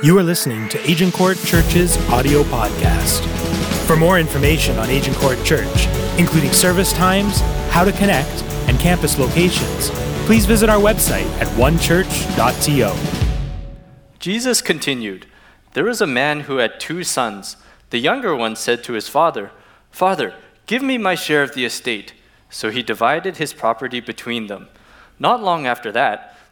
You are listening to Agincourt Church's audio podcast. For more information on Agincourt Church, including service times, how to connect, and campus locations, please visit our website at onechurch.to. Jesus continued, There was a man who had two sons. The younger one said to his father, Father, give me my share of the estate. So he divided his property between them. Not long after that,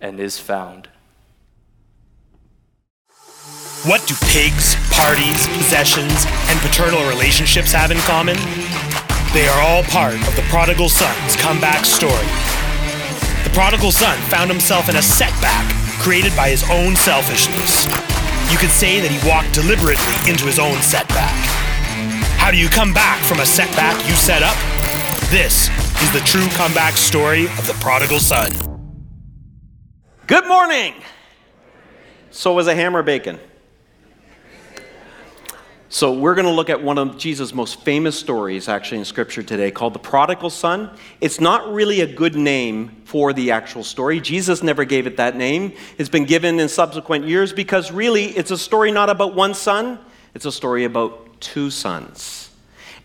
and is found. What do pigs, parties, possessions, and paternal relationships have in common? They are all part of the prodigal son's comeback story. The prodigal son found himself in a setback created by his own selfishness. You could say that he walked deliberately into his own setback. How do you come back from a setback you set up? This is the true comeback story of the prodigal son. Good morning. So was a hammer bacon. So we're going to look at one of Jesus' most famous stories actually in scripture today called the prodigal son. It's not really a good name for the actual story. Jesus never gave it that name. It's been given in subsequent years because really it's a story not about one son, it's a story about two sons.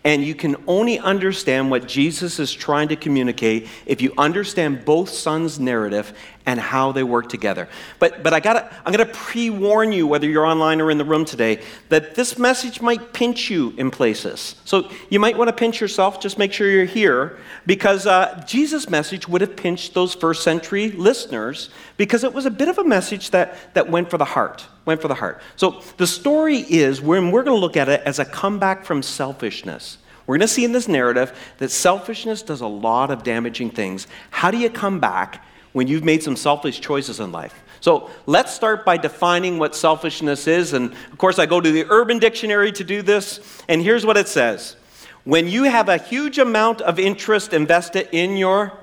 And you can only understand what Jesus is trying to communicate if you understand both sons' narrative and how they work together. But, but I gotta, I'm going to pre warn you, whether you're online or in the room today, that this message might pinch you in places. So you might want to pinch yourself, just make sure you're here, because uh, Jesus' message would have pinched those first century listeners because it was a bit of a message that, that went for the heart. Went for the heart. So the story is, when we're going to look at it as a comeback from selfishness. We're going to see in this narrative that selfishness does a lot of damaging things. How do you come back when you've made some selfish choices in life? So let's start by defining what selfishness is. And of course, I go to the Urban Dictionary to do this. And here's what it says When you have a huge amount of interest invested in yourself.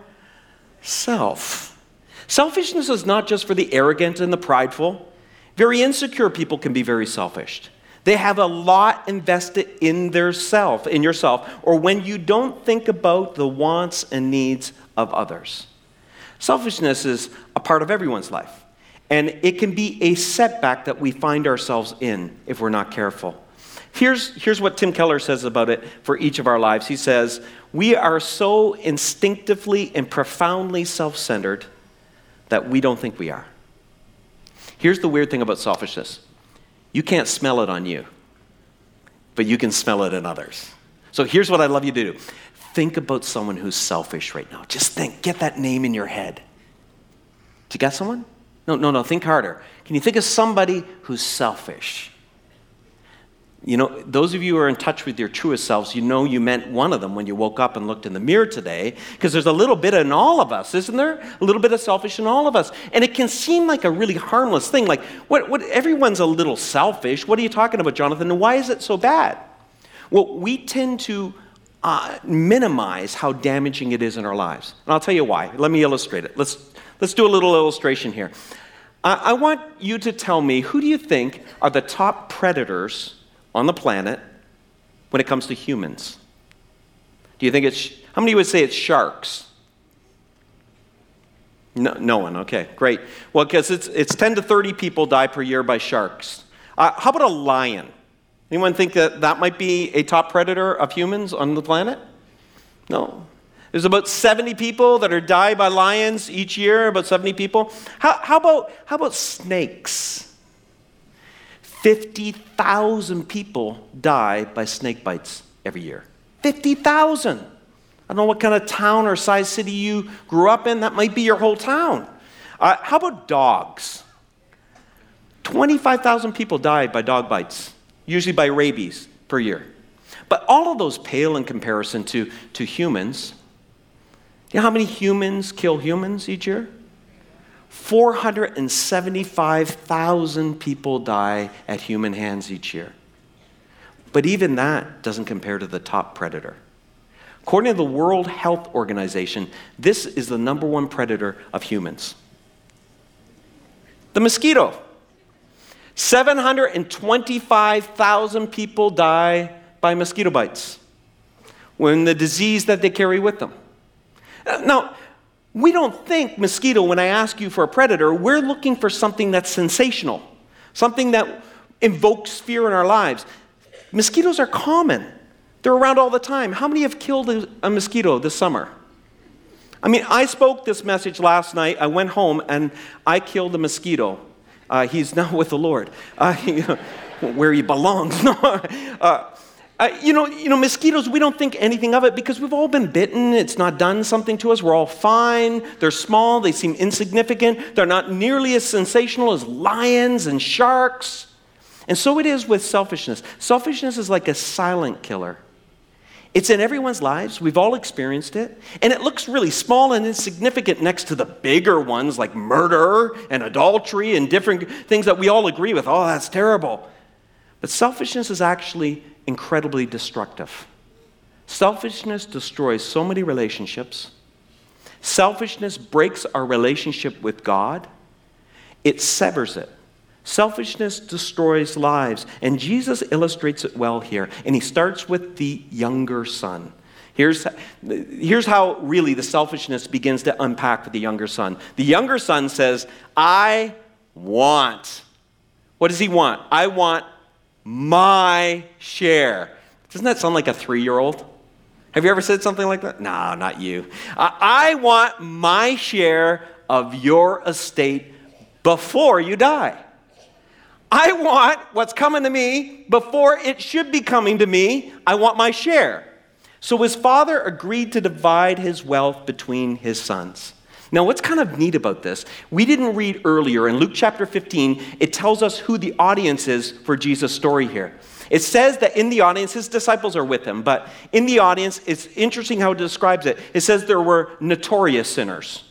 Selfishness is not just for the arrogant and the prideful. Very insecure people can be very selfish. They have a lot invested in their self, in yourself, or when you don't think about the wants and needs of others. Selfishness is a part of everyone's life, and it can be a setback that we find ourselves in if we're not careful. Here's, here's what Tim Keller says about it for each of our lives. He says, We are so instinctively and profoundly self centered that we don't think we are. Here's the weird thing about selfishness you can't smell it on you, but you can smell it in others. So here's what I'd love you to do think about someone who's selfish right now. Just think, get that name in your head. Do you got someone? No, no, no, think harder. Can you think of somebody who's selfish? You know, those of you who are in touch with your truest selves, you know you meant one of them when you woke up and looked in the mirror today, because there's a little bit in all of us, isn't there? A little bit of selfish in all of us. And it can seem like a really harmless thing. Like, what, what, everyone's a little selfish. What are you talking about, Jonathan? And why is it so bad? Well, we tend to uh, minimize how damaging it is in our lives. And I'll tell you why. Let me illustrate it. Let's, let's do a little illustration here. I, I want you to tell me who do you think are the top predators on the planet when it comes to humans? Do you think it's, how many would say it's sharks? No, no one, okay, great. Well, because it's, it's 10 to 30 people die per year by sharks. Uh, how about a lion? Anyone think that that might be a top predator of humans on the planet? No. There's about 70 people that are died by lions each year, about 70 people. How, how, about, how about snakes? 50,000 people die by snake bites every year. 50,000. I don't know what kind of town or size city you grew up in. That might be your whole town. Uh, how about dogs? 25,000 people die by dog bites, usually by rabies per year. But all of those pale in comparison to, to humans. You know how many humans kill humans each year? 475,000 people die at human hands each year. But even that doesn't compare to the top predator. According to the World Health Organization, this is the number one predator of humans the mosquito. 725,000 people die by mosquito bites when the disease that they carry with them. Now, we don't think mosquito when I ask you for a predator, we're looking for something that's sensational, something that invokes fear in our lives. Mosquitoes are common. They're around all the time. How many have killed a mosquito this summer? I mean, I spoke this message last night. I went home and I killed a mosquito. Uh, he's now with the Lord, uh, where he belongs. uh, uh, you, know, you know, mosquitoes, we don't think anything of it because we've all been bitten. It's not done something to us. We're all fine. They're small. They seem insignificant. They're not nearly as sensational as lions and sharks. And so it is with selfishness. Selfishness is like a silent killer. It's in everyone's lives. We've all experienced it. And it looks really small and insignificant next to the bigger ones like murder and adultery and different things that we all agree with. Oh, that's terrible. But selfishness is actually incredibly destructive. Selfishness destroys so many relationships. Selfishness breaks our relationship with God, it severs it. Selfishness destroys lives. And Jesus illustrates it well here. And he starts with the younger son. Here's, here's how really the selfishness begins to unpack for the younger son. The younger son says, I want. What does he want? I want my share. Doesn't that sound like a three year old? Have you ever said something like that? No, not you. I want my share of your estate before you die. I want what's coming to me before it should be coming to me. I want my share. So his father agreed to divide his wealth between his sons. Now, what's kind of neat about this, we didn't read earlier in Luke chapter 15, it tells us who the audience is for Jesus' story here. It says that in the audience, his disciples are with him, but in the audience, it's interesting how it describes it. It says there were notorious sinners.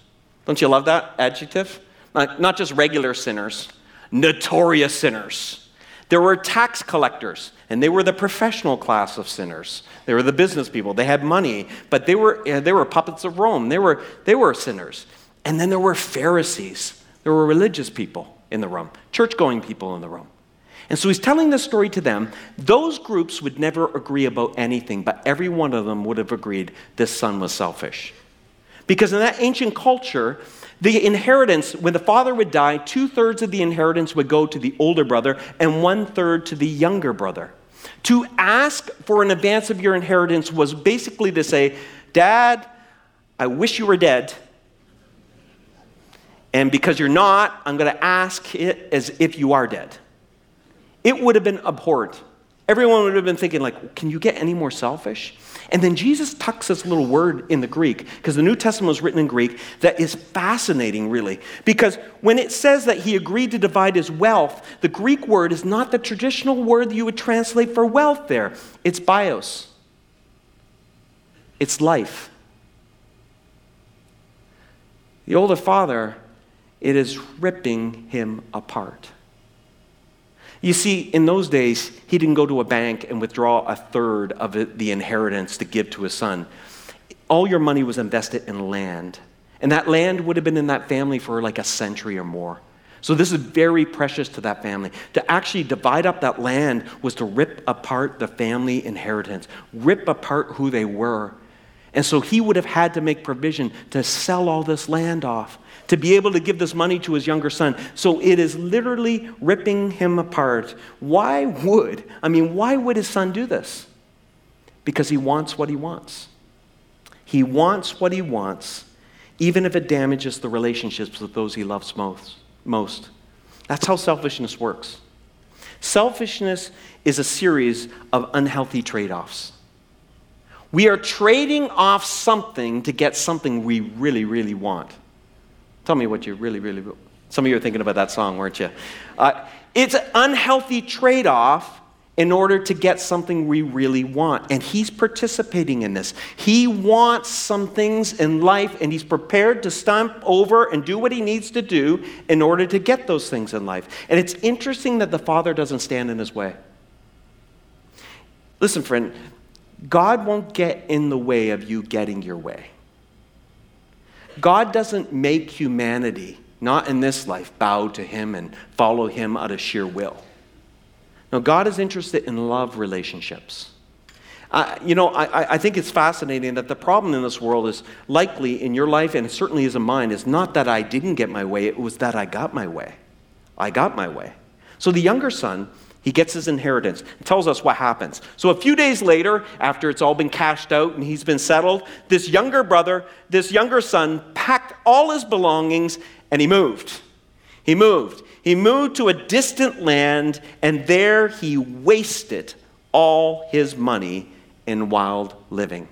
Don't you love that adjective? Not, not just regular sinners, notorious sinners. There were tax collectors, and they were the professional class of sinners. They were the business people. They had money, but they were, eh, they were puppets of Rome. They were, they were sinners. And then there were Pharisees. There were religious people in the room, church going people in the room. And so he's telling this story to them. Those groups would never agree about anything, but every one of them would have agreed this son was selfish. Because in that ancient culture, the inheritance, when the father would die, two thirds of the inheritance would go to the older brother and one third to the younger brother. To ask for an advance of your inheritance was basically to say, Dad, I wish you were dead. And because you're not, I'm going to ask it as if you are dead. It would have been abhorrent. Everyone would have been thinking, like, can you get any more selfish? And then Jesus tucks this little word in the Greek, because the New Testament was written in Greek, that is fascinating, really. Because when it says that he agreed to divide his wealth, the Greek word is not the traditional word you would translate for wealth there. It's bios, it's life. The older father, it is ripping him apart. You see, in those days, he didn't go to a bank and withdraw a third of the inheritance to give to his son. All your money was invested in land. And that land would have been in that family for like a century or more. So this is very precious to that family. To actually divide up that land was to rip apart the family inheritance, rip apart who they were. And so he would have had to make provision to sell all this land off to be able to give this money to his younger son. So it is literally ripping him apart. Why would, I mean, why would his son do this? Because he wants what he wants. He wants what he wants, even if it damages the relationships with those he loves most. most. That's how selfishness works. Selfishness is a series of unhealthy trade offs. We are trading off something to get something we really, really want. Tell me what you really, really. Some of you are thinking about that song, weren't you? Uh, it's an unhealthy trade off in order to get something we really want. And he's participating in this. He wants some things in life, and he's prepared to stomp over and do what he needs to do in order to get those things in life. And it's interesting that the Father doesn't stand in his way. Listen, friend, God won't get in the way of you getting your way. God doesn't make humanity, not in this life, bow to Him and follow Him out of sheer will. No, God is interested in love relationships. Uh, you know, I, I think it's fascinating that the problem in this world is likely in your life, and certainly is in mine, is not that I didn't get my way, it was that I got my way. I got my way. So the younger son he gets his inheritance. It tells us what happens. So a few days later, after it's all been cashed out and he's been settled, this younger brother, this younger son, packed all his belongings and he moved. He moved. He moved to a distant land and there he wasted all his money in wild living.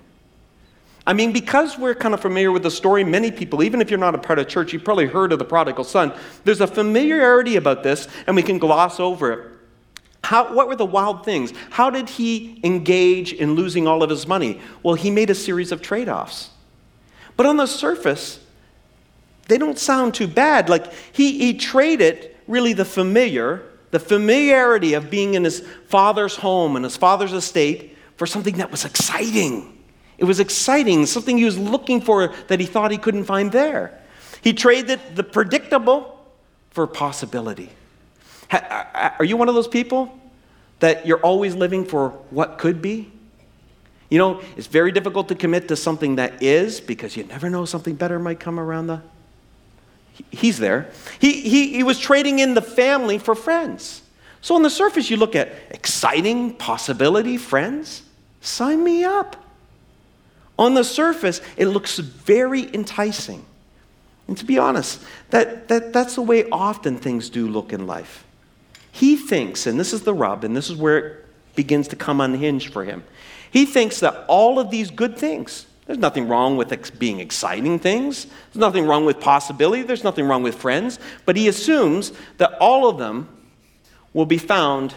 I mean, because we're kind of familiar with the story, many people, even if you're not a part of church, you've probably heard of the prodigal son. There's a familiarity about this, and we can gloss over it. How, what were the wild things? How did he engage in losing all of his money? Well, he made a series of trade offs. But on the surface, they don't sound too bad. Like he, he traded really the familiar, the familiarity of being in his father's home and his father's estate for something that was exciting. It was exciting, something he was looking for that he thought he couldn't find there. He traded the predictable for possibility. Are you one of those people that you're always living for what could be? You know, it's very difficult to commit to something that is because you never know something better might come around the. He's there. He, he, he was trading in the family for friends. So on the surface, you look at exciting possibility, friends, sign me up. On the surface, it looks very enticing. And to be honest, that, that, that's the way often things do look in life. He thinks, and this is the rub, and this is where it begins to come unhinged for him. He thinks that all of these good things, there's nothing wrong with ex- being exciting things, there's nothing wrong with possibility, there's nothing wrong with friends, but he assumes that all of them will be found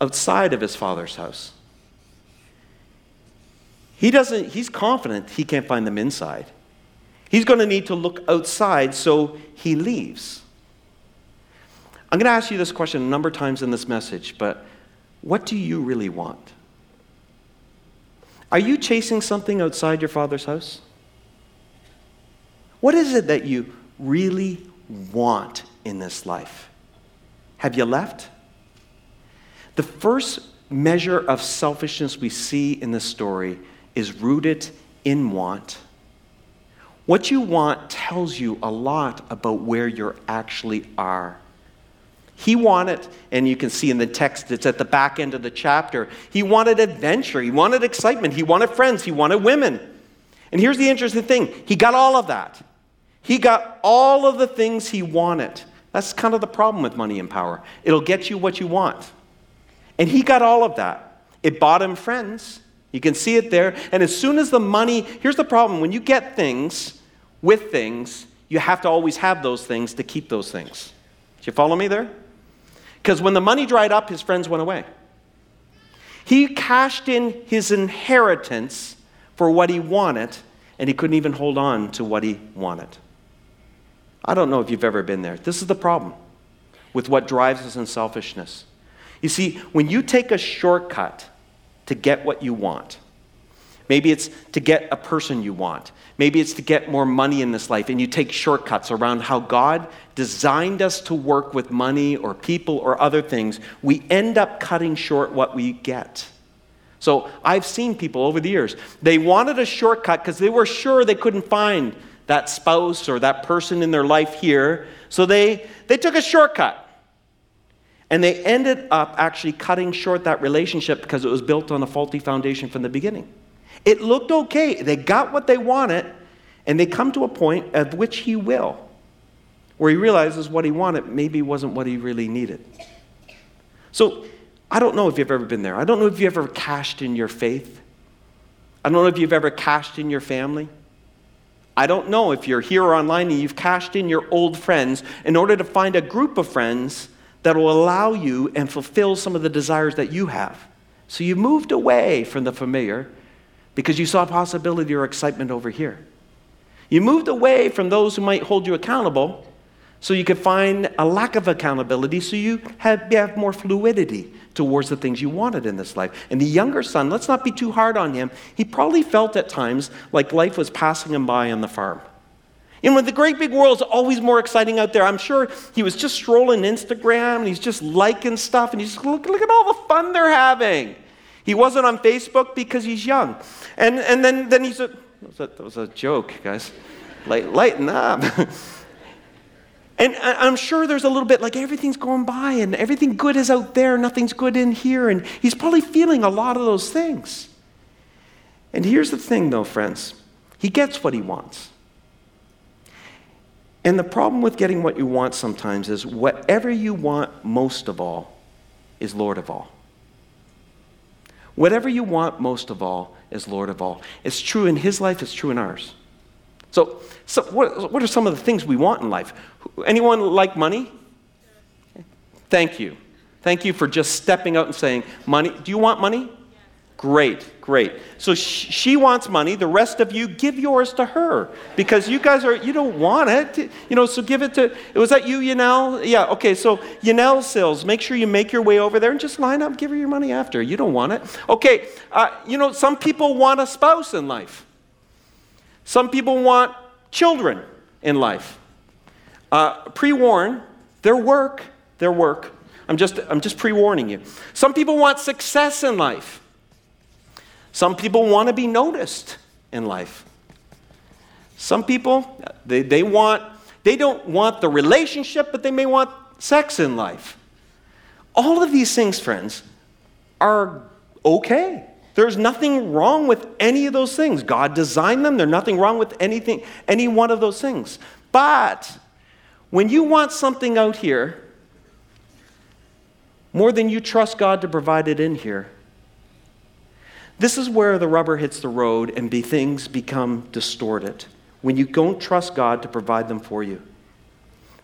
outside of his father's house. He doesn't, he's confident he can't find them inside. He's going to need to look outside, so he leaves. I'm going to ask you this question a number of times in this message, but what do you really want? Are you chasing something outside your father's house? What is it that you really want in this life? Have you left? The first measure of selfishness we see in this story is rooted in want. What you want tells you a lot about where you actually are. He wanted, and you can see in the text, it's at the back end of the chapter, he wanted adventure, he wanted excitement, he wanted friends, he wanted women. And here's the interesting thing he got all of that. He got all of the things he wanted. That's kind of the problem with money and power. It'll get you what you want. And he got all of that. It bought him friends. You can see it there. And as soon as the money, here's the problem when you get things with things, you have to always have those things to keep those things. Do you follow me there? Because when the money dried up, his friends went away. He cashed in his inheritance for what he wanted, and he couldn't even hold on to what he wanted. I don't know if you've ever been there. This is the problem with what drives us in selfishness. You see, when you take a shortcut to get what you want, maybe it's to get a person you want, Maybe it's to get more money in this life, and you take shortcuts around how God designed us to work with money or people or other things. We end up cutting short what we get. So I've seen people over the years, they wanted a shortcut because they were sure they couldn't find that spouse or that person in their life here. So they, they took a shortcut. And they ended up actually cutting short that relationship because it was built on a faulty foundation from the beginning. It looked okay. They got what they wanted, and they come to a point at which he will, where he realizes what he wanted maybe wasn't what he really needed. So I don't know if you've ever been there. I don't know if you've ever cashed in your faith. I don't know if you've ever cashed in your family. I don't know if you're here or online and you've cashed in your old friends in order to find a group of friends that will allow you and fulfill some of the desires that you have. So you moved away from the familiar because you saw possibility or excitement over here. You moved away from those who might hold you accountable so you could find a lack of accountability so you have, have more fluidity towards the things you wanted in this life. And the younger son, let's not be too hard on him, he probably felt at times like life was passing him by on the farm. And when the great big world's always more exciting out there, I'm sure he was just strolling Instagram and he's just liking stuff and he's just, look, look at all the fun they're having. He wasn't on Facebook because he's young. And, and then, then he's a, that was a, that was a joke, guys. Light, lighten up. and I'm sure there's a little bit like everything's going by and everything good is out there, nothing's good in here. And he's probably feeling a lot of those things. And here's the thing, though, friends he gets what he wants. And the problem with getting what you want sometimes is whatever you want most of all is Lord of all. Whatever you want most of all is Lord of all. It's true in his life, it's true in ours. So, so what, what are some of the things we want in life? Anyone like money? Thank you. Thank you for just stepping out and saying, Money, do you want money? Great, great. So sh- she wants money. The rest of you, give yours to her because you guys are, you don't want it. You know, so give it to, was that you, Yanel? Yeah, okay. So Yanel Sills, make sure you make your way over there and just line up, give her your money after. You don't want it. Okay, uh, you know, some people want a spouse in life, some people want children in life. Uh, pre warn, their work, their work. I'm just, I'm just pre warning you. Some people want success in life. Some people want to be noticed in life. Some people, they, they want, they don't want the relationship, but they may want sex in life. All of these things, friends, are okay. There's nothing wrong with any of those things. God designed them. There's nothing wrong with anything, any one of those things. But when you want something out here, more than you trust God to provide it in here, this is where the rubber hits the road and be, things become distorted when you don't trust God to provide them for you.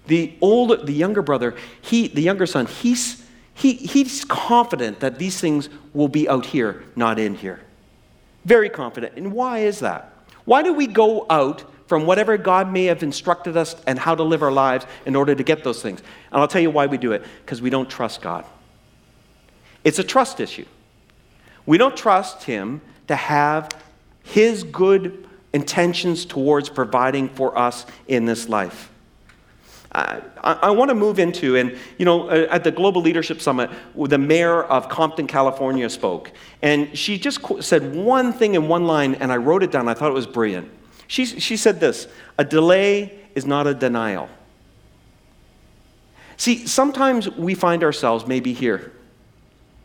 The older, the younger brother, he, the younger son, he's, he, he's confident that these things will be out here, not in here. Very confident. And why is that? Why do we go out from whatever God may have instructed us and how to live our lives in order to get those things? And I'll tell you why we do it because we don't trust God. It's a trust issue. We don't trust Him to have His good intentions towards providing for us in this life. I, I, want to move into, and you know, uh, at the Global Leadership Summit, the mayor of Compton, California spoke, and she just said one thing in one line, and I wrote it down. I thought it was brilliant. She, she said this A delay is not a denial. See, sometimes we find ourselves maybe here,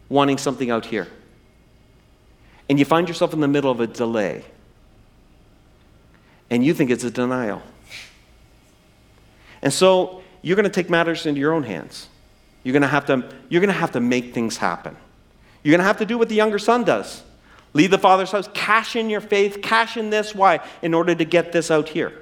wanting something out here. And you find yourself in the middle of a delay. And you think it's a denial. And so you're going to take matters into your own hands. You're going to have to, you're going to, have to make things happen. You're going to have to do what the younger son does leave the father's house, cash in your faith, cash in this. Why? In order to get this out here.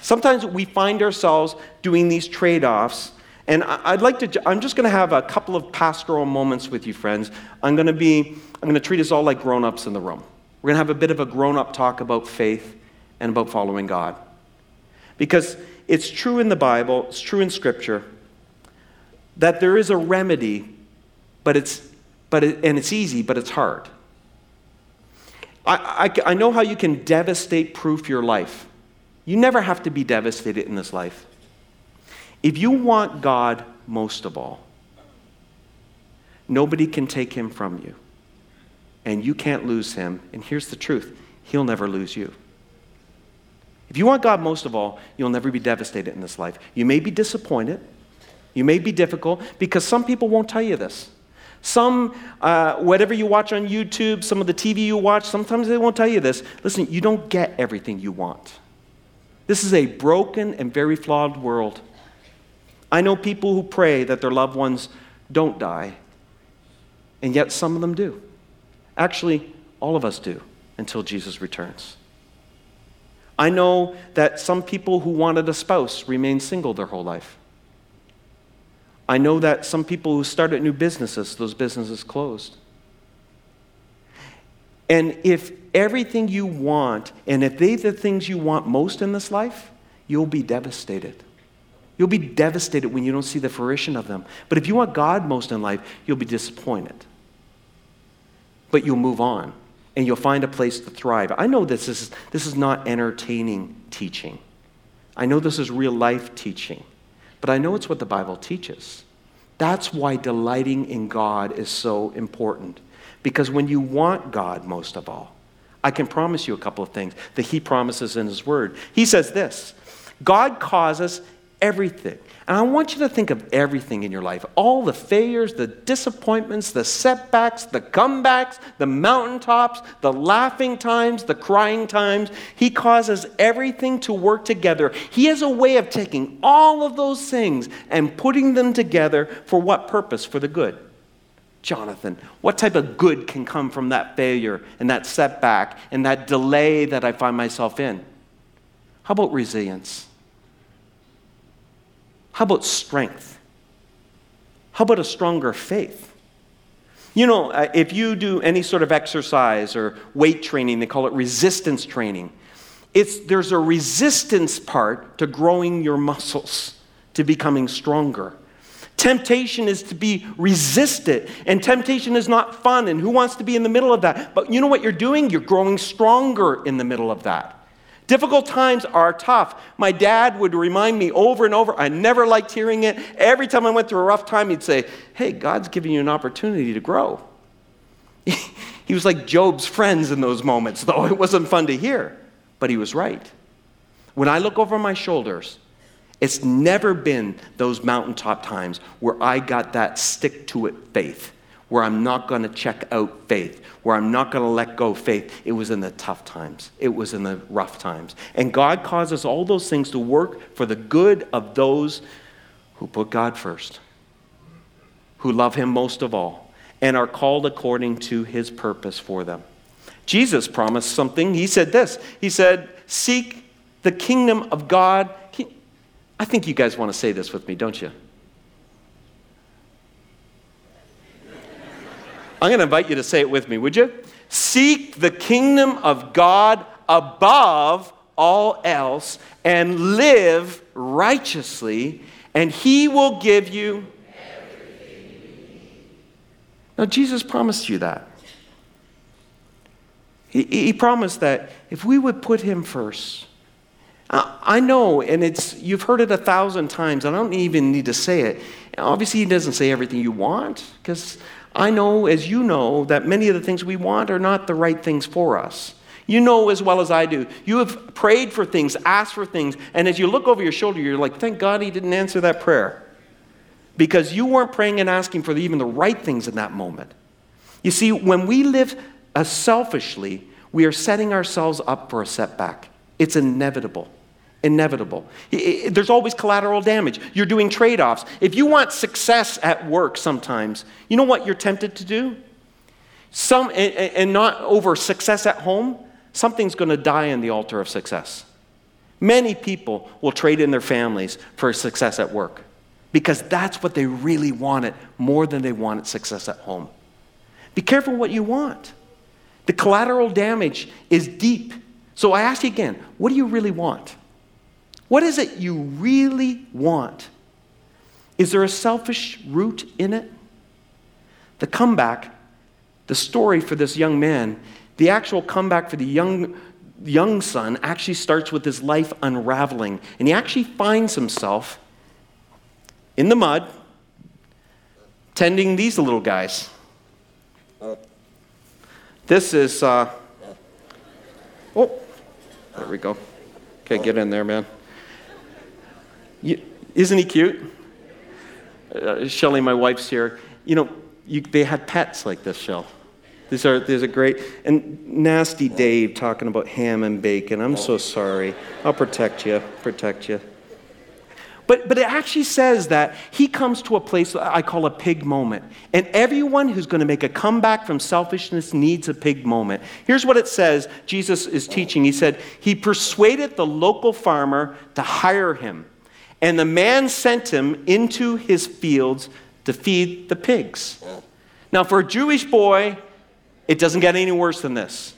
Sometimes we find ourselves doing these trade offs. And I'd like to, I'm just going to have a couple of pastoral moments with you, friends. I'm going to be, I'm going to treat us all like grown ups in the room. We're going to have a bit of a grown up talk about faith and about following God. Because it's true in the Bible, it's true in Scripture, that there is a remedy, but it's, but it, and it's easy, but it's hard. I, I, I know how you can devastate proof your life. You never have to be devastated in this life. If you want God most of all, nobody can take him from you. And you can't lose him. And here's the truth He'll never lose you. If you want God most of all, you'll never be devastated in this life. You may be disappointed, you may be difficult, because some people won't tell you this. Some, uh, whatever you watch on YouTube, some of the TV you watch, sometimes they won't tell you this. Listen, you don't get everything you want. This is a broken and very flawed world. I know people who pray that their loved ones don't die, and yet some of them do. Actually, all of us do until Jesus returns. I know that some people who wanted a spouse remain single their whole life. I know that some people who started new businesses, those businesses closed. And if everything you want, and if they the things you want most in this life, you'll be devastated. You'll be devastated when you don't see the fruition of them. But if you want God most in life, you'll be disappointed. But you'll move on and you'll find a place to thrive. I know this is, this is not entertaining teaching. I know this is real life teaching, but I know it's what the Bible teaches. That's why delighting in God is so important. Because when you want God most of all, I can promise you a couple of things that He promises in His Word. He says this God causes everything. And I want you to think of everything in your life all the failures, the disappointments, the setbacks, the comebacks, the mountaintops, the laughing times, the crying times. He causes everything to work together. He has a way of taking all of those things and putting them together for what purpose? For the good. Jonathan, what type of good can come from that failure and that setback and that delay that I find myself in? How about resilience? How about strength? How about a stronger faith? You know, uh, if you do any sort of exercise or weight training, they call it resistance training. It's, there's a resistance part to growing your muscles, to becoming stronger. Temptation is to be resisted, and temptation is not fun. And who wants to be in the middle of that? But you know what you're doing? You're growing stronger in the middle of that. Difficult times are tough. My dad would remind me over and over. I never liked hearing it. Every time I went through a rough time, he'd say, Hey, God's giving you an opportunity to grow. he was like Job's friends in those moments, though it wasn't fun to hear. But he was right. When I look over my shoulders, it's never been those mountaintop times where I got that stick to it faith, where I'm not going to check out faith, where I'm not going to let go faith. It was in the tough times, it was in the rough times. And God causes all those things to work for the good of those who put God first, who love Him most of all, and are called according to His purpose for them. Jesus promised something. He said this He said, Seek the kingdom of God I think you guys want to say this with me, don't you? I'm going to invite you to say it with me, would you? Seek the kingdom of God above all else and live righteously, and he will give you. Everything. Now, Jesus promised you that. He, he promised that if we would put him first, I know, and it's you've heard it a thousand times. I don't even need to say it. Obviously, he doesn't say everything you want, because I know, as you know, that many of the things we want are not the right things for us. You know as well as I do. You have prayed for things, asked for things, and as you look over your shoulder, you're like, thank God he didn't answer that prayer. Because you weren't praying and asking for even the right things in that moment. You see, when we live uh, selfishly, we are setting ourselves up for a setback. It's inevitable. Inevitable. There's always collateral damage. You're doing trade offs. If you want success at work sometimes, you know what you're tempted to do? Some, and not over success at home, something's going to die on the altar of success. Many people will trade in their families for success at work because that's what they really wanted more than they wanted success at home. Be careful what you want. The collateral damage is deep. So I ask you again what do you really want? What is it you really want? Is there a selfish root in it? The comeback, the story for this young man, the actual comeback for the young, young son actually starts with his life unraveling. And he actually finds himself in the mud tending these little guys. This is, uh, oh, there we go. Okay, get in there, man. Isn't he cute? Uh, Shelly, my wife's here. You know, you, they had pets like this, Shell. These are, these are great. And nasty Dave talking about ham and bacon. I'm so sorry. I'll protect you, protect you. But, but it actually says that he comes to a place I call a pig moment. And everyone who's going to make a comeback from selfishness needs a pig moment. Here's what it says Jesus is teaching. He said, He persuaded the local farmer to hire him. And the man sent him into his fields to feed the pigs. Now, for a Jewish boy, it doesn't get any worse than this.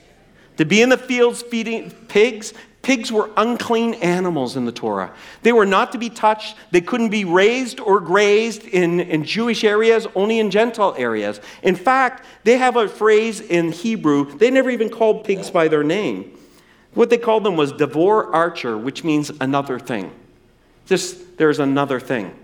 To be in the fields feeding pigs, Pigs were unclean animals in the Torah. They were not to be touched. They couldn't be raised or grazed in, in Jewish areas, only in Gentile areas. In fact, they have a phrase in Hebrew, they never even called pigs by their name. What they called them was Davar Acher, which means another thing. Just there's another thing.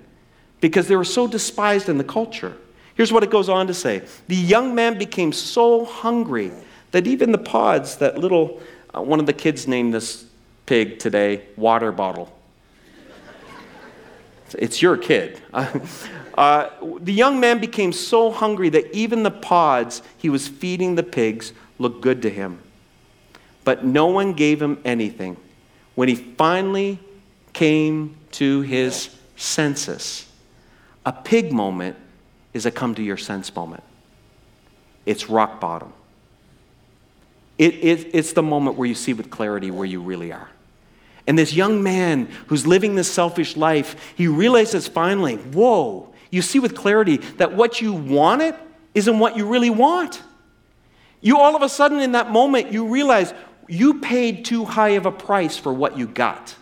Because they were so despised in the culture. Here's what it goes on to say The young man became so hungry that even the pods, that little, uh, one of the kids named this pig today water bottle. It's your kid. Uh, the young man became so hungry that even the pods he was feeding the pigs looked good to him. But no one gave him anything. When he finally came to his senses, a pig moment is a come to your sense moment. It's rock bottom. It, it, it's the moment where you see with clarity where you really are. And this young man who's living this selfish life, he realizes finally, whoa, you see with clarity that what you wanted isn't what you really want. You all of a sudden, in that moment, you realize you paid too high of a price for what you got.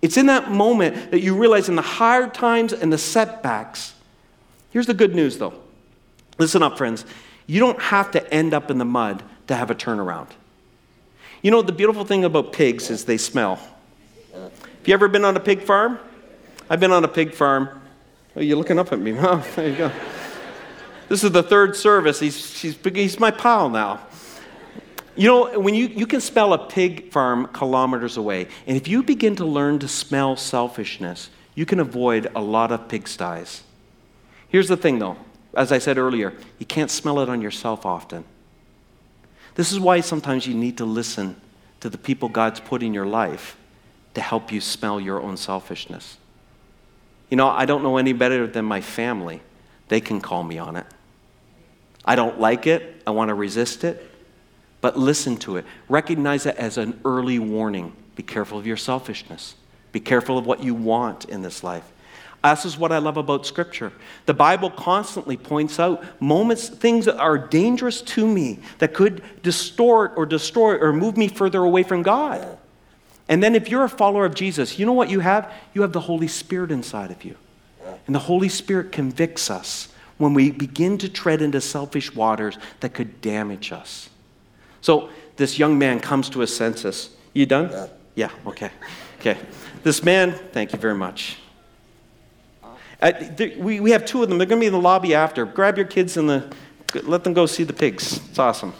It's in that moment that you realize in the hard times and the setbacks. Here's the good news, though. Listen up, friends. You don't have to end up in the mud to have a turnaround. You know, the beautiful thing about pigs is they smell. Have you ever been on a pig farm? I've been on a pig farm. Oh, you're looking up at me. Oh, there you go. This is the third service. He's, he's, he's my pal now. You know, when you, you can smell a pig farm kilometers away, and if you begin to learn to smell selfishness, you can avoid a lot of pigsties. Here's the thing, though. As I said earlier, you can't smell it on yourself often. This is why sometimes you need to listen to the people God's put in your life to help you smell your own selfishness. You know, I don't know any better than my family. They can call me on it. I don't like it, I want to resist it, but listen to it. Recognize it as an early warning. Be careful of your selfishness, be careful of what you want in this life. This is what I love about Scripture. The Bible constantly points out moments, things that are dangerous to me that could distort or destroy or move me further away from God. And then if you're a follower of Jesus, you know what you have? You have the Holy Spirit inside of you. And the Holy Spirit convicts us when we begin to tread into selfish waters that could damage us. So this young man comes to his senses. You done? Yeah. yeah, okay. Okay. This man, thank you very much. Uh, we, we have two of them. They're going to be in the lobby after. Grab your kids and the, let them go see the pigs. It's awesome.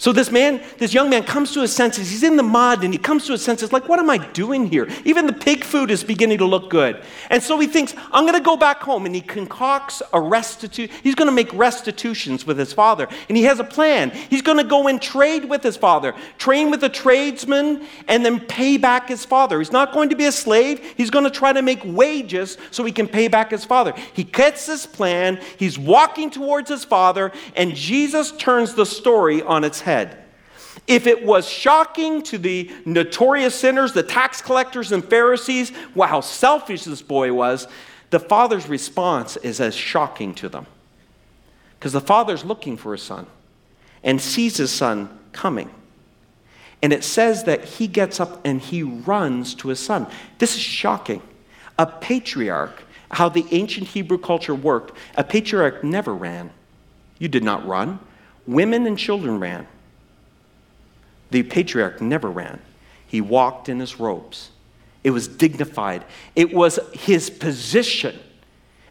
So this man, this young man comes to his senses. He's in the mud and he comes to his senses like, what am I doing here? Even the pig food is beginning to look good. And so he thinks, I'm going to go back home. And he concocts a restitution. He's going to make restitutions with his father. And he has a plan. He's going to go and trade with his father, train with a tradesman, and then pay back his father. He's not going to be a slave. He's going to try to make wages so he can pay back his father. He gets this plan. He's walking towards his father. And Jesus turns the story on its head head. If it was shocking to the notorious sinners, the tax collectors and Pharisees, how selfish this boy was, the father's response is as shocking to them. Because the father's looking for his son and sees his son coming. And it says that he gets up and he runs to his son. This is shocking. A patriarch, how the ancient Hebrew culture worked, a patriarch never ran. You did not run. Women and children ran. The patriarch never ran, he walked in his robes. It was dignified, it was his position.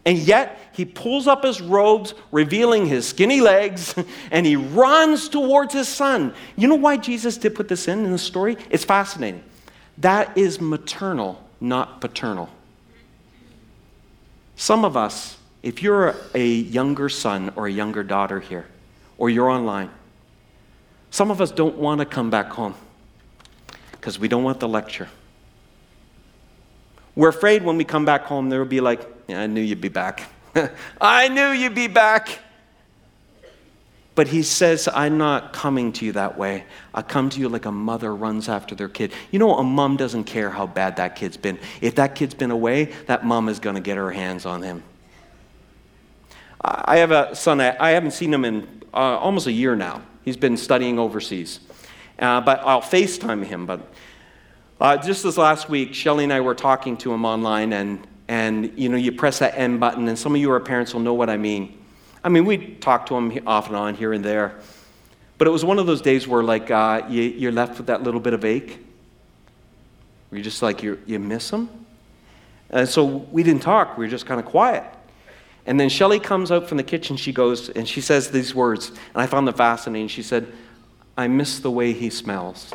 And yet, he pulls up his robes, revealing his skinny legs, and he runs towards his son. You know why Jesus did put this in in the story? It's fascinating. That is maternal, not paternal. Some of us, if you're a younger son or a younger daughter here, or you're online, some of us don't want to come back home because we don't want the lecture. We're afraid when we come back home, there will be like, yeah, I knew you'd be back. I knew you'd be back. But he says, I'm not coming to you that way. I come to you like a mother runs after their kid. You know, a mom doesn't care how bad that kid's been. If that kid's been away, that mom is going to get her hands on him. I have a son, I haven't seen him in uh, almost a year now. He's been studying overseas. Uh, but I'll FaceTime him. But uh, just this last week, Shelly and I were talking to him online, and, and you know, you press that end button, and some of you are parents will know what I mean. I mean, we talk to him off and on here and there. But it was one of those days where, like, uh, you, you're left with that little bit of ache. You're just like, you you miss him. And so we didn't talk. We were just kind of quiet. And then Shelly comes out from the kitchen. She goes and she says these words, and I found them fascinating. She said, I miss the way he smells.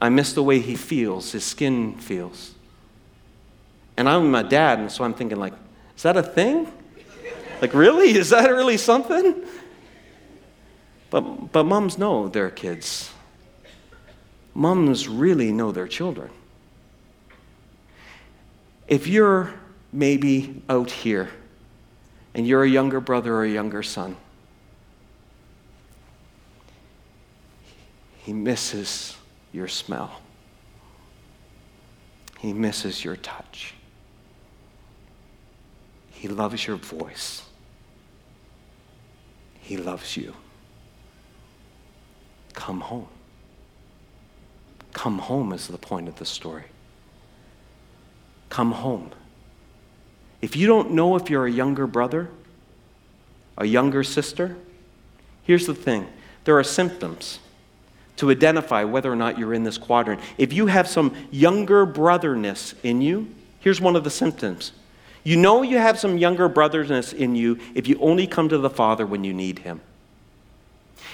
I miss the way he feels, his skin feels. And I'm my dad, and so I'm thinking, like, is that a thing? Like, really? Is that really something? But, but moms know their kids. Moms really know their children. If you're maybe out here and you're a younger brother or a younger son. He misses your smell. He misses your touch. He loves your voice. He loves you. Come home. Come home is the point of the story. Come home. If you don't know if you're a younger brother, a younger sister, here's the thing there are symptoms to identify whether or not you're in this quadrant. If you have some younger brotherness in you, here's one of the symptoms. You know you have some younger brotherness in you if you only come to the Father when you need Him.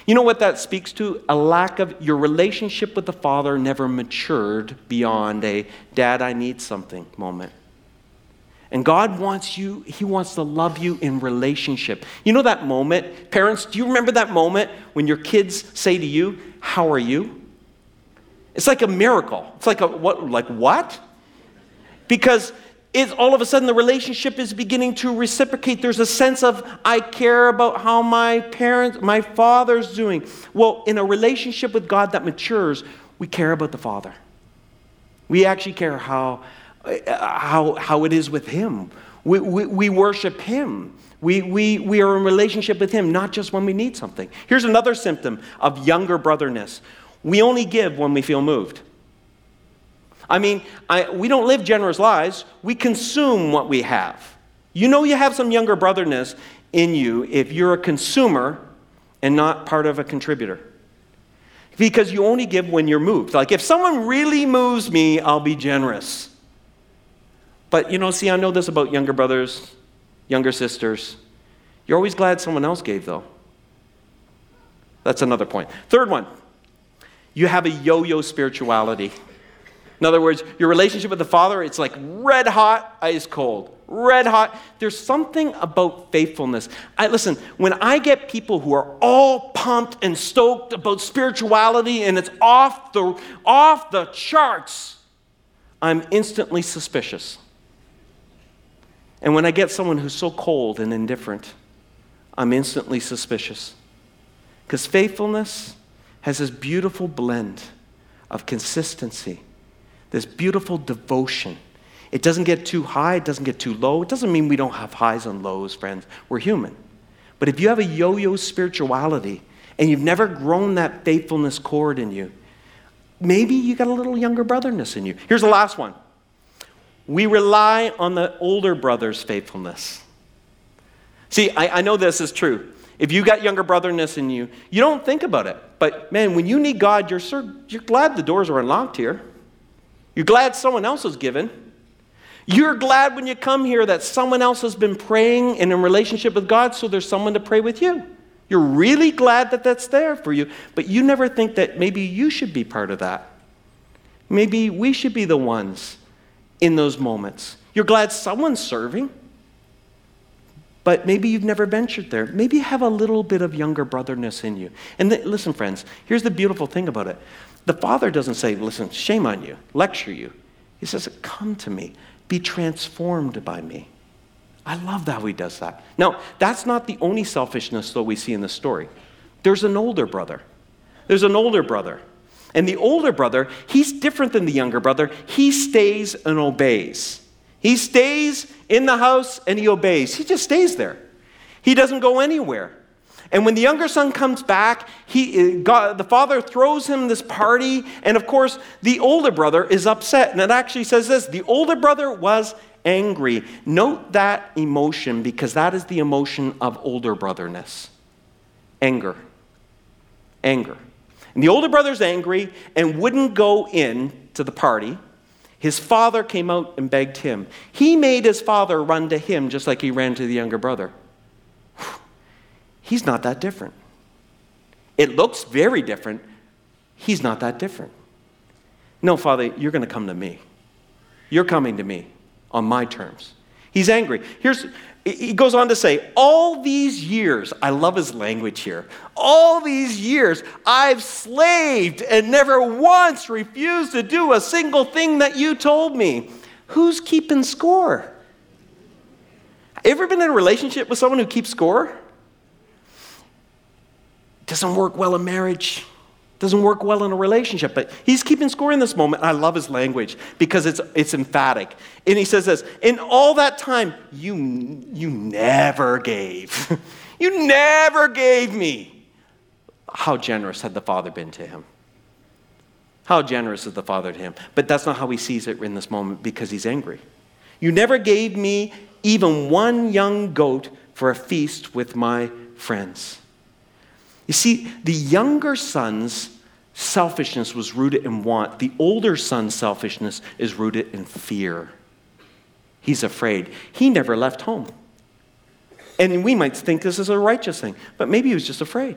You know what that speaks to? A lack of your relationship with the Father never matured beyond a dad, I need something moment. And God wants you, He wants to love you in relationship. You know that moment? Parents, do you remember that moment when your kids say to you, How are you? It's like a miracle. It's like a what like what? Because it's all of a sudden the relationship is beginning to reciprocate. There's a sense of I care about how my parents, my father's doing. Well, in a relationship with God that matures, we care about the Father. We actually care how how, how it is with Him. We, we, we worship Him. We, we, we are in relationship with Him, not just when we need something. Here's another symptom of younger brotherness we only give when we feel moved. I mean, I, we don't live generous lives, we consume what we have. You know, you have some younger brotherness in you if you're a consumer and not part of a contributor. Because you only give when you're moved. Like, if someone really moves me, I'll be generous. But, you know, see, I know this about younger brothers, younger sisters. You're always glad someone else gave, though. That's another point. Third one, you have a yo yo spirituality. In other words, your relationship with the Father, it's like red hot, ice cold. Red hot. There's something about faithfulness. I listen, when I get people who are all pumped and stoked about spirituality and it's off the off the charts, I'm instantly suspicious. And when I get someone who's so cold and indifferent, I'm instantly suspicious. Because faithfulness has this beautiful blend of consistency, this beautiful devotion. It doesn't get too high, it doesn't get too low. It doesn't mean we don't have highs and lows, friends. We're human. But if you have a yo yo spirituality and you've never grown that faithfulness cord in you, maybe you got a little younger brotherness in you. Here's the last one we rely on the older brother's faithfulness. See, I, I know this is true. If you got younger brotherness in you, you don't think about it. But man, when you need God, you're, you're glad the doors are unlocked here. You're glad someone else is given. You're glad when you come here that someone else has been praying and in relationship with God, so there's someone to pray with you. You're really glad that that's there for you, but you never think that maybe you should be part of that. Maybe we should be the ones in those moments. You're glad someone's serving, but maybe you've never ventured there. Maybe you have a little bit of younger brotherness in you. And th- listen, friends, here's the beautiful thing about it the Father doesn't say, listen, shame on you, lecture you. He says, come to me, be transformed by me. I love how he does that. Now, that's not the only selfishness, though, we see in the story. There's an older brother. There's an older brother. And the older brother, he's different than the younger brother. He stays and obeys. He stays in the house and he obeys. He just stays there. He doesn't go anywhere. And when the younger son comes back, he, uh, God, the father throws him this party. And of course, the older brother is upset. And it actually says this the older brother was angry. Note that emotion because that is the emotion of older brotherness anger. Anger. And the older brother's angry and wouldn't go in to the party. His father came out and begged him. He made his father run to him just like he ran to the younger brother. He's not that different. It looks very different. He's not that different. No, Father, you're going to come to me. You're coming to me on my terms. He's angry. Here's, he goes on to say, All these years, I love his language here. All these years, I've slaved and never once refused to do a single thing that you told me. Who's keeping score? Ever been in a relationship with someone who keeps score? Doesn't work well in marriage. Doesn't work well in a relationship, but he's keeping score in this moment. I love his language because it's, it's emphatic. And he says this In all that time, you, you never gave. you never gave me. How generous had the father been to him? How generous is the father to him? But that's not how he sees it in this moment because he's angry. You never gave me even one young goat for a feast with my friends. You see, the younger son's selfishness was rooted in want, the older son's selfishness is rooted in fear. He's afraid. He never left home. And we might think this is a righteous thing, but maybe he was just afraid.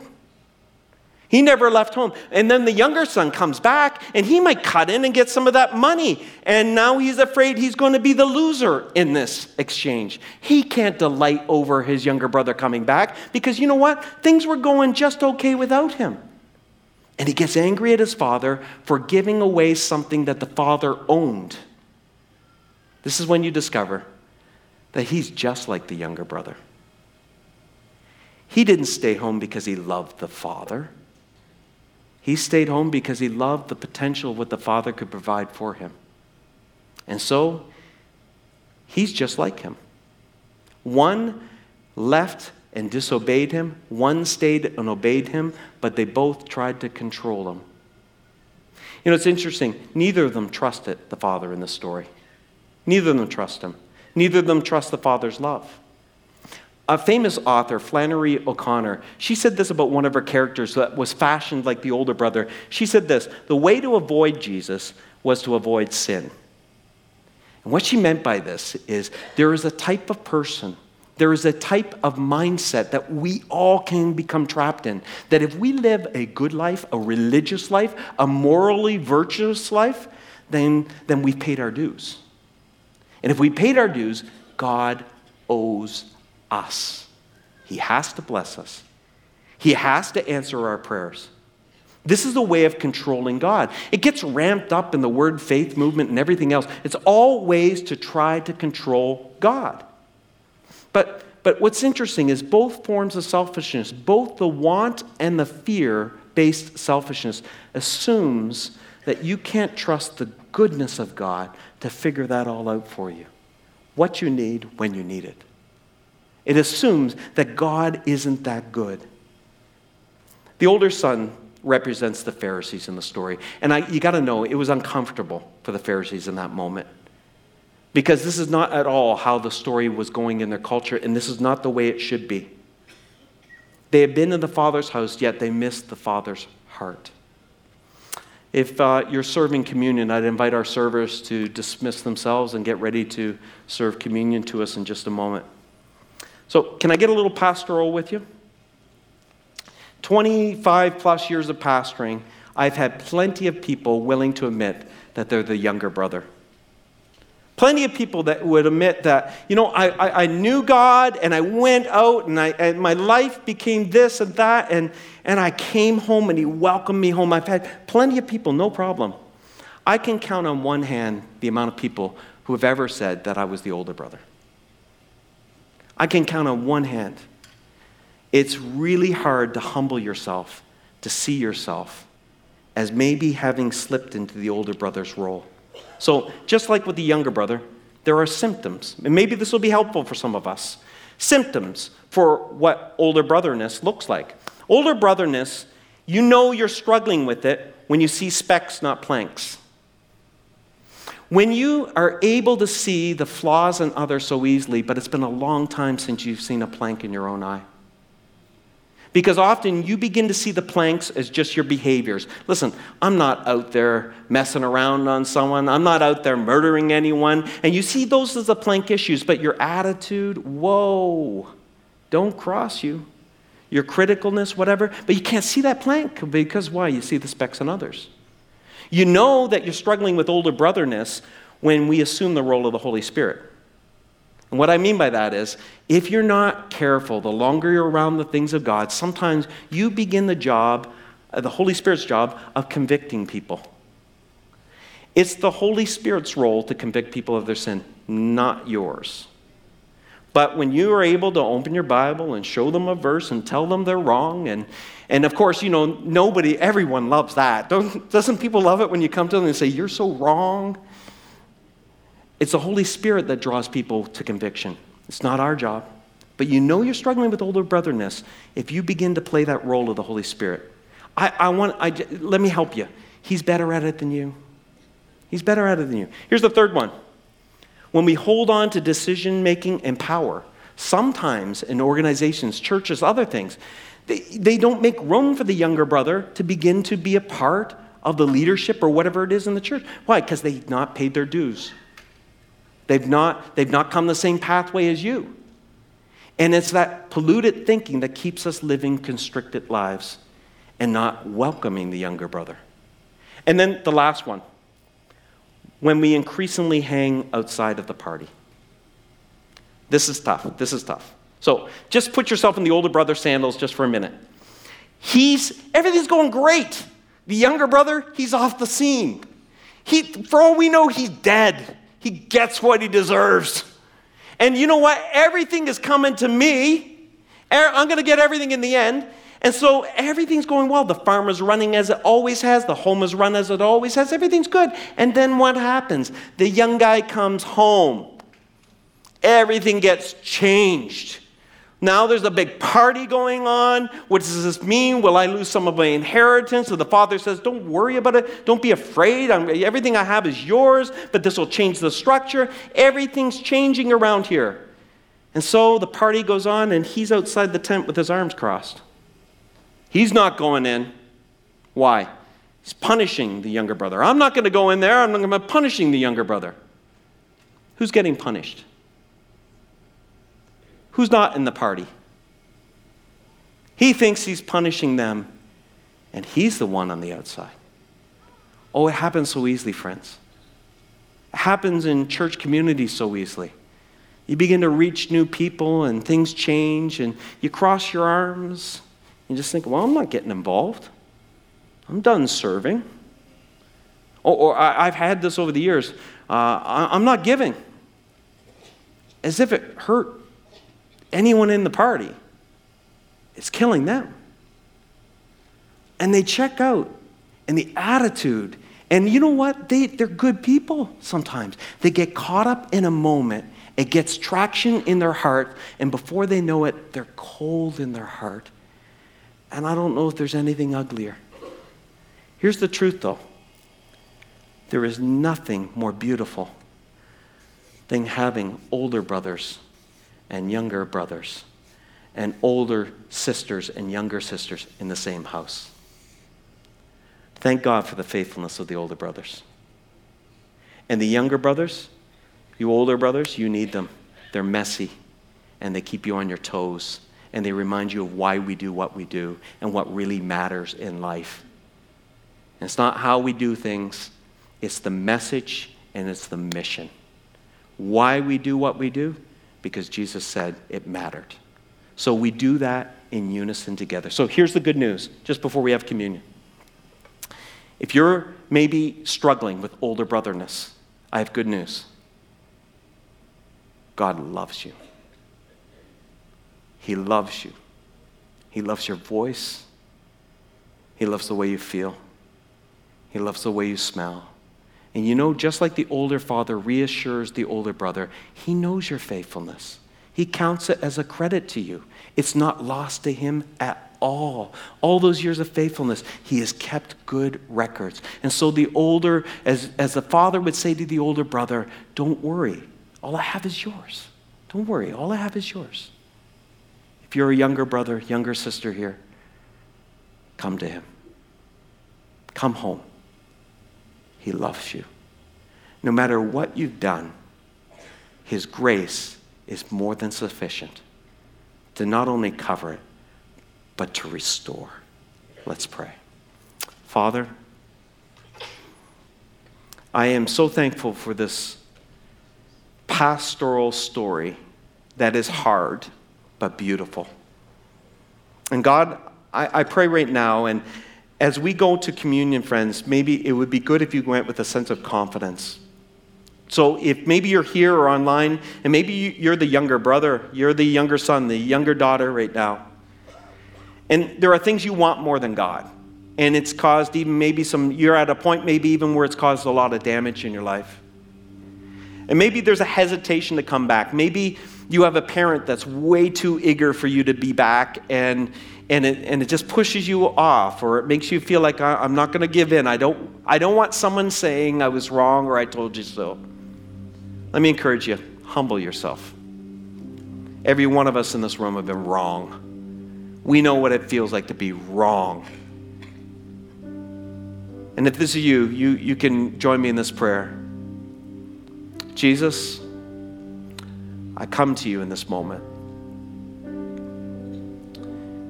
He never left home. And then the younger son comes back and he might cut in and get some of that money. And now he's afraid he's going to be the loser in this exchange. He can't delight over his younger brother coming back because you know what? Things were going just okay without him. And he gets angry at his father for giving away something that the father owned. This is when you discover that he's just like the younger brother. He didn't stay home because he loved the father. He stayed home because he loved the potential what the Father could provide for him. And so, he's just like him. One left and disobeyed him, one stayed and obeyed him, but they both tried to control him. You know, it's interesting. Neither of them trusted the Father in the story. Neither of them trust him. Neither of them trust the Father's love. A famous author, Flannery O'Connor, she said this about one of her characters that was fashioned like the older brother. She said this the way to avoid Jesus was to avoid sin. And what she meant by this is there is a type of person there is a type of mindset that we all can become trapped in. That if we live a good life, a religious life, a morally virtuous life, then, then we've paid our dues. And if we paid our dues, God owes us. He has to bless us, He has to answer our prayers. This is a way of controlling God. It gets ramped up in the word faith movement and everything else. It's all ways to try to control God. But, but what's interesting is both forms of selfishness, both the want and the fear based selfishness, assumes that you can't trust the goodness of God to figure that all out for you. What you need when you need it. It assumes that God isn't that good. The older son represents the Pharisees in the story. And I, you got to know, it was uncomfortable for the Pharisees in that moment. Because this is not at all how the story was going in their culture, and this is not the way it should be. They had been in the Father's house, yet they missed the Father's heart. If uh, you're serving communion, I'd invite our servers to dismiss themselves and get ready to serve communion to us in just a moment. So, can I get a little pastoral with you? 25 plus years of pastoring, I've had plenty of people willing to admit that they're the younger brother. Plenty of people that would admit that, you know, I, I, I knew God and I went out and, I, and my life became this and that, and, and I came home and He welcomed me home. I've had plenty of people, no problem. I can count on one hand the amount of people who have ever said that I was the older brother. I can count on one hand. It's really hard to humble yourself, to see yourself as maybe having slipped into the older brother's role. So, just like with the younger brother, there are symptoms. And maybe this will be helpful for some of us. Symptoms for what older brotherness looks like. Older brotherness, you know you're struggling with it when you see specks, not planks. When you are able to see the flaws in others so easily, but it's been a long time since you've seen a plank in your own eye. Because often you begin to see the planks as just your behaviors. Listen, I'm not out there messing around on someone, I'm not out there murdering anyone. And you see those as the plank issues, but your attitude, whoa, don't cross you. Your criticalness, whatever. But you can't see that plank because why? You see the specks in others. You know that you're struggling with older brotherness when we assume the role of the Holy Spirit. And what I mean by that is, if you're not careful, the longer you're around the things of God, sometimes you begin the job, uh, the Holy Spirit's job, of convicting people. It's the Holy Spirit's role to convict people of their sin, not yours. But when you are able to open your Bible and show them a verse and tell them they're wrong, and, and of course, you know, nobody, everyone loves that. Don't, doesn't people love it when you come to them and say, You're so wrong? It's the Holy Spirit that draws people to conviction. It's not our job. But you know you're struggling with older brotherness if you begin to play that role of the Holy Spirit. I, I want, I, let me help you. He's better at it than you. He's better at it than you. Here's the third one. When we hold on to decision making and power, sometimes in organizations, churches, other things, they, don't make room for the younger brother to begin to be a part of the leadership or whatever it is in the church. Why? Because they've not paid their dues. They've not, they've not come the same pathway as you. And it's that polluted thinking that keeps us living constricted lives and not welcoming the younger brother. And then the last one when we increasingly hang outside of the party. This is tough. This is tough. So just put yourself in the older brother's sandals just for a minute. He's, everything's going great. The younger brother, he's off the scene. He, for all we know, he's dead. He gets what he deserves. And you know what? Everything is coming to me. I'm going to get everything in the end. And so everything's going well. The farm is running as it always has. The home is run as it always has. Everything's good. And then what happens? The young guy comes home. Everything gets changed. Now there's a big party going on. What does this mean? Will I lose some of my inheritance? So the father says, Don't worry about it. Don't be afraid. I'm, everything I have is yours, but this will change the structure. Everything's changing around here. And so the party goes on, and he's outside the tent with his arms crossed. He's not going in. Why? He's punishing the younger brother. I'm not going to go in there. I'm going to be punishing the younger brother. Who's getting punished? Who's not in the party. He thinks he's punishing them, and he's the one on the outside. Oh, it happens so easily, friends. It happens in church communities so easily. You begin to reach new people, and things change, and you cross your arms. You just think, well, I'm not getting involved. I'm done serving. Or, or I, have had this over the years. Uh, I, I'm not giving. As if it hurt anyone in the party. It's killing them. And they check out, and the attitude, and you know what? They, they're good people sometimes. They get caught up in a moment, it gets traction in their heart, and before they know it, they're cold in their heart. And I don't know if there's anything uglier. Here's the truth, though there is nothing more beautiful than having older brothers and younger brothers and older sisters and younger sisters in the same house. Thank God for the faithfulness of the older brothers. And the younger brothers, you older brothers, you need them. They're messy and they keep you on your toes and they remind you of why we do what we do and what really matters in life. And it's not how we do things, it's the message and it's the mission. Why we do what we do? Because Jesus said it mattered. So we do that in unison together. So here's the good news just before we have communion. If you're maybe struggling with older brotherness, I have good news. God loves you. He loves you. He loves your voice. He loves the way you feel. He loves the way you smell. And you know, just like the older father reassures the older brother, he knows your faithfulness. He counts it as a credit to you. It's not lost to him at all. All those years of faithfulness, he has kept good records. And so the older, as, as the father would say to the older brother, don't worry. All I have is yours. Don't worry. All I have is yours. If you're a younger brother, younger sister here, come to him. Come home. He loves you. No matter what you've done, His grace is more than sufficient to not only cover it, but to restore. Let's pray. Father, I am so thankful for this pastoral story that is hard but beautiful. And God, I, I pray right now, and as we go to communion, friends, maybe it would be good if you went with a sense of confidence. So, if maybe you're here or online, and maybe you're the younger brother, you're the younger son, the younger daughter right now, and there are things you want more than God, and it's caused even maybe some, you're at a point maybe even where it's caused a lot of damage in your life. And maybe there's a hesitation to come back. Maybe you have a parent that's way too eager for you to be back, and and it, and it just pushes you off or it makes you feel like i'm not going to give in. I don't, I don't want someone saying i was wrong or i told you so. Let me encourage you humble yourself. Every one of us in this room have been wrong. We know what it feels like to be wrong. And if this is you you, you can join me in this prayer. Jesus i come to you in this moment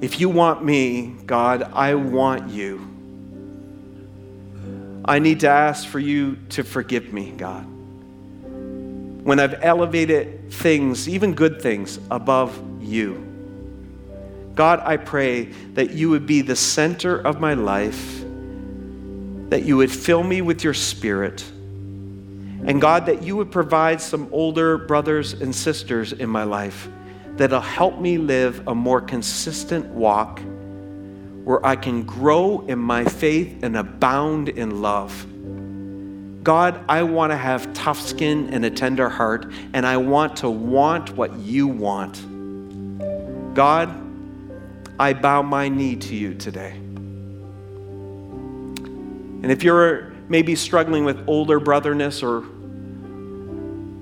if you want me, God, I want you. I need to ask for you to forgive me, God. When I've elevated things, even good things, above you. God, I pray that you would be the center of my life, that you would fill me with your spirit, and God, that you would provide some older brothers and sisters in my life that'll help me live a more consistent walk where I can grow in my faith and abound in love. God, I want to have tough skin and a tender heart, and I want to want what you want. God, I bow my knee to you today. And if you're maybe struggling with older brotherness or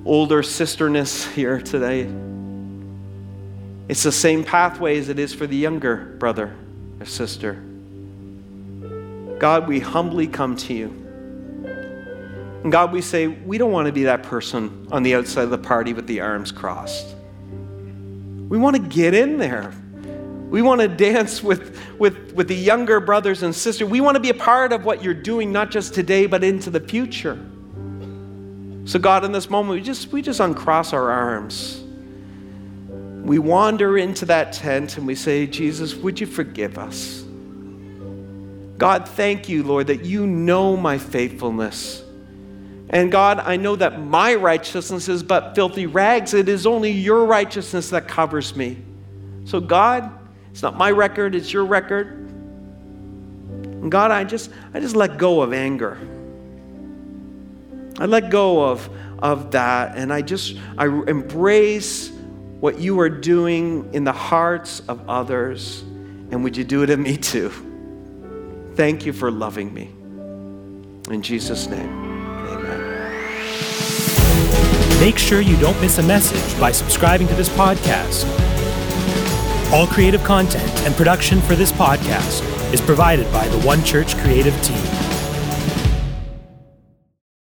older sisterness here today, it's the same pathway as it is for the younger brother or sister. God, we humbly come to you. And God, we say, we don't want to be that person on the outside of the party with the arms crossed. We want to get in there. We want to dance with, with, with the younger brothers and sisters. We want to be a part of what you're doing, not just today, but into the future. So, God, in this moment, we just, we just uncross our arms. We wander into that tent and we say, Jesus, would you forgive us? God, thank you, Lord, that you know my faithfulness. And God, I know that my righteousness is but filthy rags. It is only your righteousness that covers me. So, God, it's not my record, it's your record. And God, I just, I just let go of anger. I let go of, of that and I just I embrace what you are doing in the hearts of others. And would you do it in me too? Thank you for loving me. In Jesus' name, amen. Make sure you don't miss a message by subscribing to this podcast. All creative content and production for this podcast is provided by the One Church creative team.